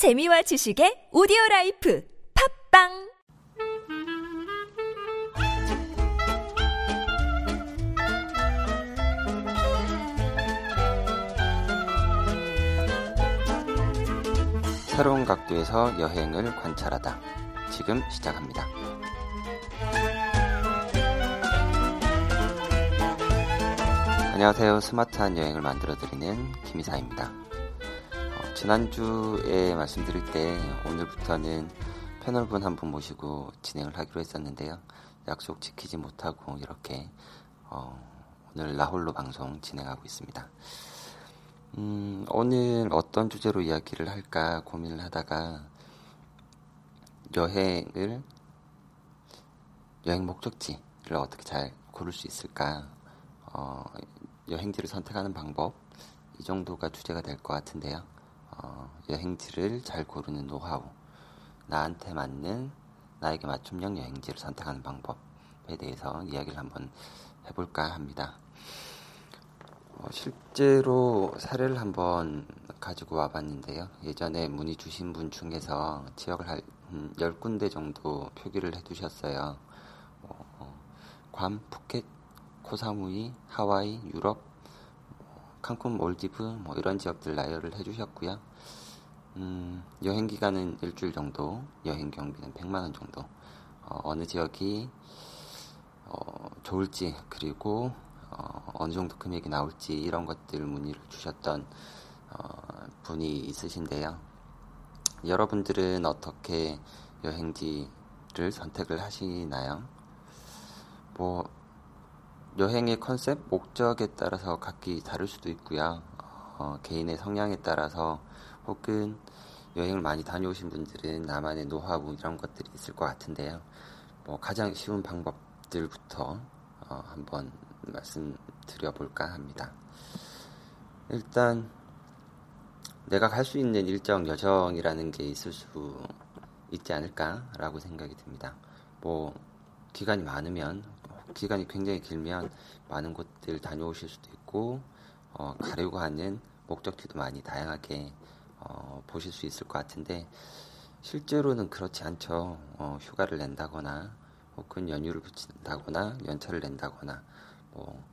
재미와 지식의 오디오 라이프 팟빵 새로운 각도에서 여행을 관찰하다. 지금 시작합니다. 안녕하세요. 스마트한 여행을 만들어드리는 김이사입니다. 어, 지난주에 말씀드릴 때 오늘부터는 패널분 한 분 모시고 진행을 하기로 했었는데요. 약속 지키지 못하고 이렇게 어, 오늘 나홀로 방송 진행하고 있습니다. 음, 오늘 어떤 주제로 이야기를 할까 고민을 하다가 여행을 여행 목적지를 어떻게 잘 고를 수 있을까 어, 여행지를 선택하는 방법 이 정도가 주제가 될 것 같은데요. 어, 여행지를 잘 고르는 노하우 나한테 맞는 나에게 맞춤형 여행지를 선택하는 방법에 대해서 이야기를 한번 해볼까 합니다. 어, 실제로 사례를 한번 가지고 와봤는데요. 예전에 문의 주신 분 중에서 지역을 한 10군데 정도 표기를 해두셨어요. 어, 어, 괌, 푸켓, 코사무이, 하와이, 유럽, 칸쿤, 몰디브 뭐 이런 지역들 나열을 해주셨고요. 음, 여행 기간은 일주일 정도, 여행 경비는 100만 원 정도. 어, 느 지역이 어, 좋을지 그리고 어, 어느 정도 금액이 나올지 이런 것들 문의를 주셨던 어, 분이 있으신데요. 여러분들은 어떻게 여행지를 선택을 하시나요? 뭐 여행의 컨셉, 목적에 따라서 각기 다를 수도 있고요. 어, 개인의 성향에 따라서 혹은 여행을 많이 다녀오신 분들은 나만의 노하우 이런 것들이 있을 것 같은데요. 뭐 가장 쉬운 방법들부터 어, 한번 말씀드려 볼까 합니다. 일단 내가 갈 수 있는 일정 여정이라는 게 있을 수 있지 않을까라고 생각이 듭니다. 뭐 기간이 많으면 기간이 굉장히 길면 많은 곳들 다녀오실 수도 있고 어, 가려고 하는 목적지도 많이 다양하게 어, 보실 수 있을 것 같은데 실제로는 그렇지 않죠. 어, 휴가를 낸다거나 혹은 연휴를 붙인다거나 연차를 낸다거나 뭐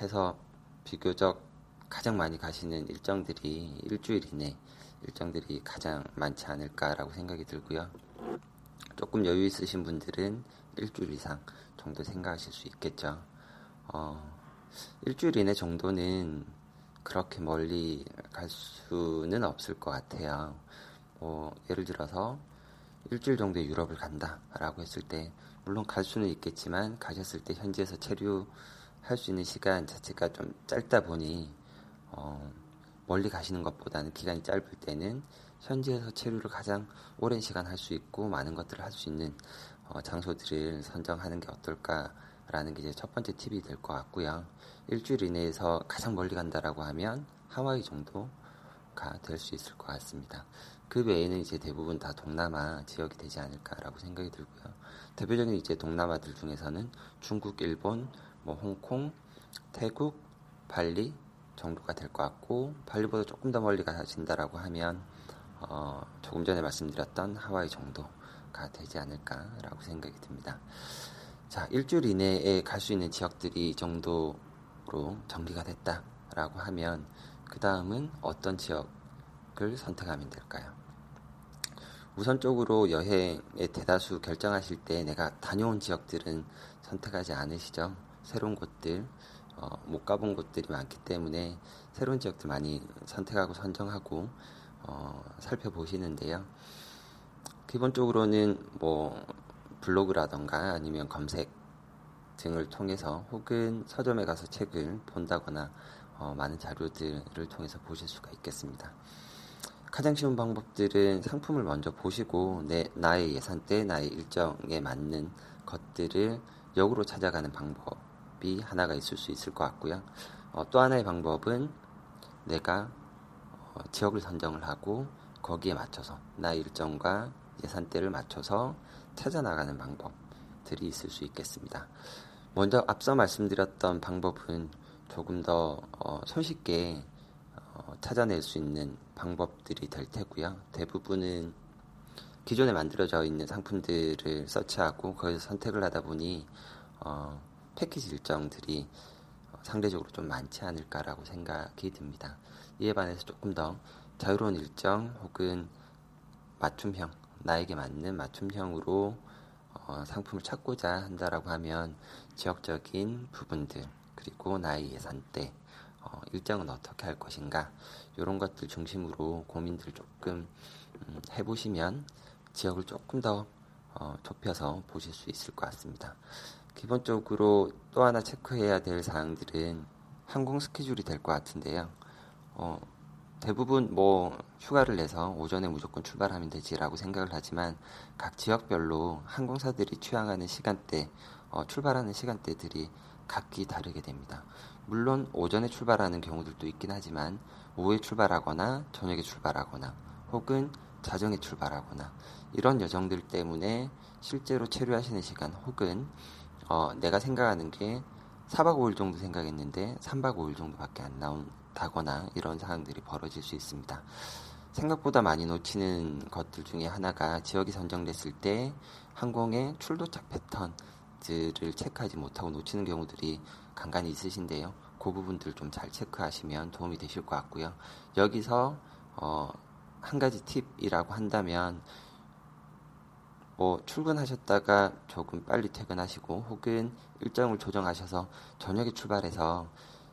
해서 비교적 가장 많이 가시는 일정들이 일주일 이내 일정들이 가장 많지 않을까라고 생각이 들고요. 조금 여유 있으신 분들은 일주일 이상 정도 생각하실 수 있겠죠. 어, 일주일 이내 정도는 그렇게 멀리 갈 수는 없을 것 같아요. 뭐, 예를 들어서 일주일 정도 유럽을 간다라고 했을 때, 물론 갈 수는 있겠지만, 가셨을 때 현지에서 체류할 수 있는 시간 자체가 좀 짧다 보니, 어, 멀리 가시는 것보다는 기간이 짧을 때는 현지에서 체류를 가장 오랜 시간 할 수 있고 많은 것들을 할 수 있는 어, 장소들을 선정하는 게 어떨까 라는 게 이제 첫 번째 팁이 될 것 같고요. 일주일 이내에서 가장 멀리 간다라고 하면 하와이 정도가 될 수 있을 것 같습니다. 그 외에는 이제 대부분 다 동남아 지역이 되지 않을까라고 생각이 들고요. 대표적인 이제 동남아들 중에서는 중국, 일본, 뭐 홍콩, 태국, 발리 정도가 될 것 같고 발리보다 조금 더 멀리 가신다라고 하면 어, 조금 전에 말씀드렸던 하와이 정도가 되지 않을까라고 생각이 듭니다. 자, 일주일 이내에 갈 수 있는 지역들이 이 정도로 정리가 됐다라고 하면 그 다음은 어떤 지역을 선택하면 될까요? 우선적으로 여행의 대다수 결정하실 때 내가 다녀온 지역들은 선택하지 않으시죠. 새로운 곳들, 어, 못 가본 곳들이 많기 때문에 새로운 지역들 많이 선택하고 선정하고 어, 살펴보시는데요. 기본적으로는 뭐 블로그라던가 아니면 검색 등을 통해서 혹은 서점에 가서 책을 본다거나 어, 많은 자료들을 통해서 보실 수가 있겠습니다. 가장 쉬운 방법들은 상품을 먼저 보시고 내 나의 예산대, 나의 일정에 맞는 것들을 역으로 찾아가는 방법이 하나가 있을 수 있을 것 같고요. 어, 또 하나의 방법은 내가 어, 지역을 선정을 하고 거기에 맞춰서 나 일정과 예산대를 맞춰서 찾아 나가는 방법들이 있을 수 있겠습니다. 먼저 앞서 말씀드렸던 방법은 조금 더 어, 손쉽게 어, 찾아낼 수 있는 방법들이 될 테고요. 대부분은 기존에 만들어져 있는 상품들을 서치하고 거기서 선택을 하다 보니 어, 패키지 일정들이 상대적으로 좀 많지 않을까라고 생각이 듭니다. 이에 반해서 조금 더 자유로운 일정 혹은 맞춤형 나에게 맞는 맞춤형으로 어, 상품을 찾고자 한다라고 하면 지역적인 부분들 그리고 나의 예산대 어, 일정은 어떻게 할 것인가 이런 것들 중심으로 고민들 조금 음, 해보시면 지역을 조금 더 어, 좁혀서 보실 수 있을 것 같습니다. 기본적으로 또 하나 체크해야 될 사항들은 항공 스케줄이 될 것 같은데요. 어, 대부분 뭐 휴가를 내서 오전에 무조건 출발하면 되지라고 생각을 하지만 각 지역별로 항공사들이 취향하는 시간대, 어, 출발하는 시간대들이 각기 다르게 됩니다. 물론 오전에 출발하는 경우들도 있긴 하지만 오후에 출발하거나 저녁에 출발하거나 혹은 자정에 출발하거나 이런 여정들 때문에 실제로 체류하시는 시간 혹은 어, 내가 생각하는 게 4박 5일 정도 생각했는데 3박 5일 정도밖에 안 나온 다거나 이런 상황들이 벌어질 수 있습니다. 생각보다 많이 놓치는 것들 중에 하나가 지역이 선정됐을 때 항공의 출도착 패턴들을 체크하지 못하고 놓치는 경우들이 간간히 있으신데요. 그 부분들 좀 잘 체크하시면 도움이 되실 것 같고요. 여기서 어, 한 가지 팁이라고 한다면 뭐 출근하셨다가 조금 빨리 퇴근하시고 혹은 일정을 조정하셔서 저녁에 출발해서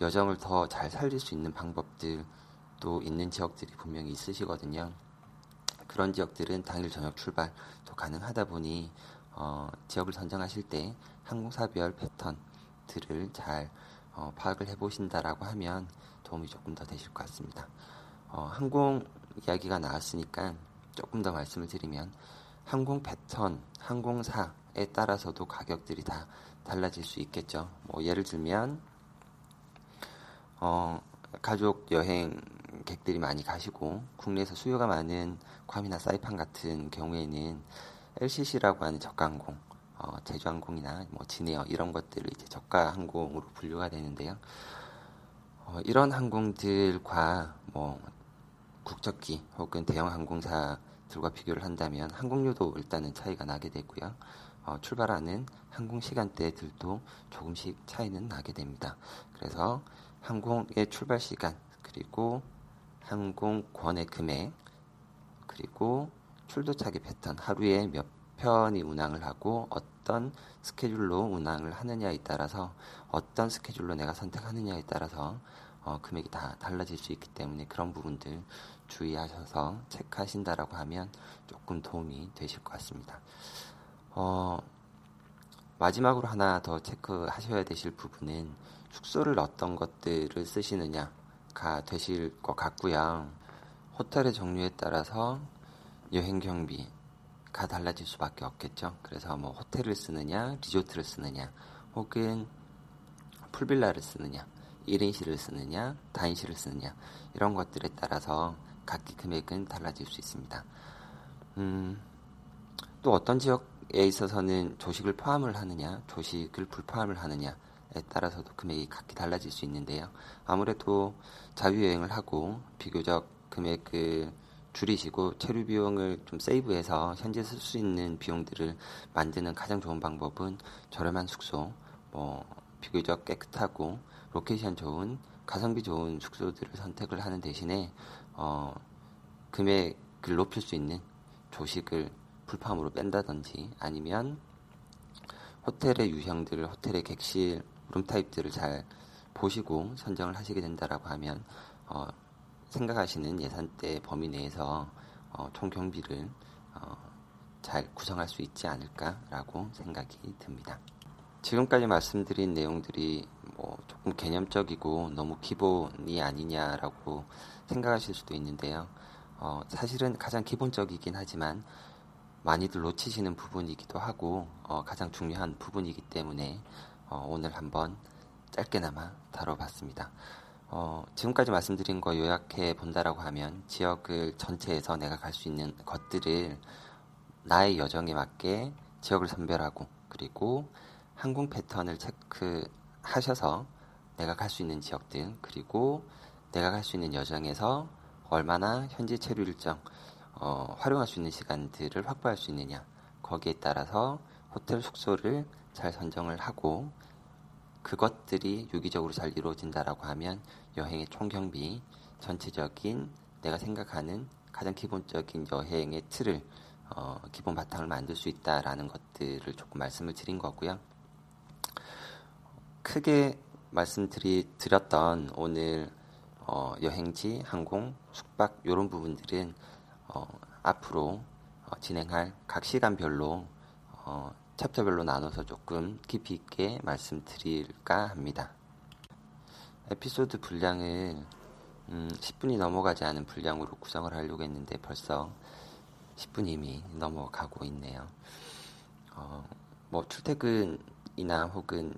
여정을 더 잘 살릴 수 있는 방법들도 있는 지역들이 분명히 있으시거든요. 그런 지역들은 당일 저녁 출발도 가능하다 보니 어, 지역을 선정하실 때 항공사별 패턴들을 잘 어, 파악을 해보신다라고 하면 도움이 조금 더 되실 것 같습니다. 어, 항공 이야기가 나왔으니까 조금 더 말씀을 드리면 항공 패턴, 항공사에 따라서도 가격들이 다 달라질 수 있겠죠. 뭐 예를 들면 어, 가족 여행객들이 많이 가시고 국내에서 수요가 많은 괌이나 사이판 같은 경우에는 LCC라고 하는 저가항공, 어, 제주항공이나 뭐 진에어 이런 것들을 이제 저가 항공으로 분류가 되는데요. 어, 이런 항공들과 뭐 국적기 혹은 대형 항공사들과 비교를 한다면 항공료도 일단은 차이가 나게 되고요. 어, 출발하는 항공 시간대들도 조금씩 차이는 나게 됩니다. 그래서 항공의 출발 시간 그리고 항공권의 금액 그리고 출도차기 패턴 하루에 몇 편이 운항을 하고 어떤 스케줄로 운항을 하느냐에 따라서 어떤 스케줄로 내가 선택하느냐에 따라서 어, 금액이 다 달라질 수 있기 때문에 그런 부분들 주의하셔서 체크하신다라고 하면 조금 도움이 되실 것 같습니다. 어, 마지막으로 하나 더 체크하셔야 되실 부분은 숙소를 어떤 것들을 쓰시느냐가 되실 것 같고요. 호텔의 종류에 따라서 여행 경비가 달라질 수밖에 없겠죠. 그래서 뭐 호텔을 쓰느냐, 리조트를 쓰느냐, 혹은 풀빌라를 쓰느냐, 1인실을 쓰느냐, 다인실을 쓰느냐 이런 것들에 따라서 각기 금액은 달라질 수 있습니다. 음, 또 어떤 지역에 있어서는 조식을 포함을 하느냐, 조식을 불포함을 하느냐에 따라서도 금액이 각기 달라질 수 있는데요. 아무래도 자유여행을 하고 비교적 금액을 줄이시고 체류 비용을 좀 세이브해서 현재 쓸 수 있는 비용들을 만드는 가장 좋은 방법은 저렴한 숙소, 뭐 비교적 깨끗하고 로케이션 좋은 가성비 좋은 숙소들을 선택을 하는 대신에 어, 금액을 높일 수 있는 조식을 불포함으로 뺀다든지 아니면 호텔의 유형들을 호텔의 객실 룸 타입들을 잘 보시고 선정을 하시게 된다라고 하면 어, 생각하시는 예산대 범위 내에서 어, 총 경비를 어, 잘 구성할 수 있지 않을까라고 생각이 듭니다. 지금까지 말씀드린 내용들이 뭐 조금 개념적이고 너무 기본이 아니냐라고 생각하실 수도 있는데요. 어, 사실은 가장 기본적이긴 하지만 많이들 놓치시는 부분이기도 하고 어, 가장 중요한 부분이기 때문에 어, 오늘 한번 짧게나마 다뤄봤습니다. 어, 지금까지 말씀드린 거 요약해 본다라고 하면 지역을 전체에서 내가 갈 수 있는 것들을 나의 여정에 맞게 지역을 선별하고 그리고 항공 패턴을 체크하셔서 내가 갈 수 있는 지역들 그리고 내가 갈 수 있는 여정에서 얼마나 현지 체류 일정 어, 활용할 수 있는 시간들을 확보할 수 있느냐 거기에 따라서 호텔 숙소를 잘 선정을 하고 그것들이 유기적으로 잘 이루어진다라고 하면 여행의 총경비 전체적인 내가 생각하는 가장 기본적인 여행의 틀을 어, 기본 바탕을 만들 수 있다라는 것들을 조금 말씀을 드린 거고요. 크게 말씀드렸던 오늘 어, 여행지, 항공, 숙박 이런 부분들은 어, 앞으로 어, 진행할 각 시간별로 어, 챕터별로 나눠서 조금 깊이 있게 말씀드릴까 합니다. 에피소드 분량을 음, 10분이 넘어가지 않은 분량으로 구성을 하려고 했는데 벌써 10분 이미 넘어가고 있네요. 어, 뭐 출퇴근이나 혹은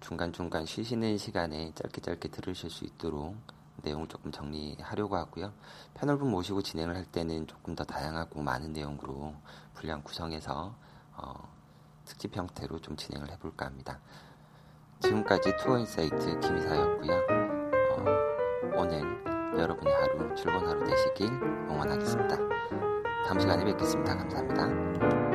중간중간 쉬시는 시간에 짧게 짧게 들으실 수 있도록 내용을 조금 정리하려고 하고요. 패널분 모시고 진행을 할 때는 조금 더 다양하고 많은 내용으로 분량 구성해서 어, 특집 형태로 좀 진행을 해볼까 합니다. 지금까지 투어인사이트 김이사였고요. 어, 오늘 여러분의 하루 즐거운 하루 되시길 응원하겠습니다. 다음 시간에 뵙겠습니다. 감사합니다.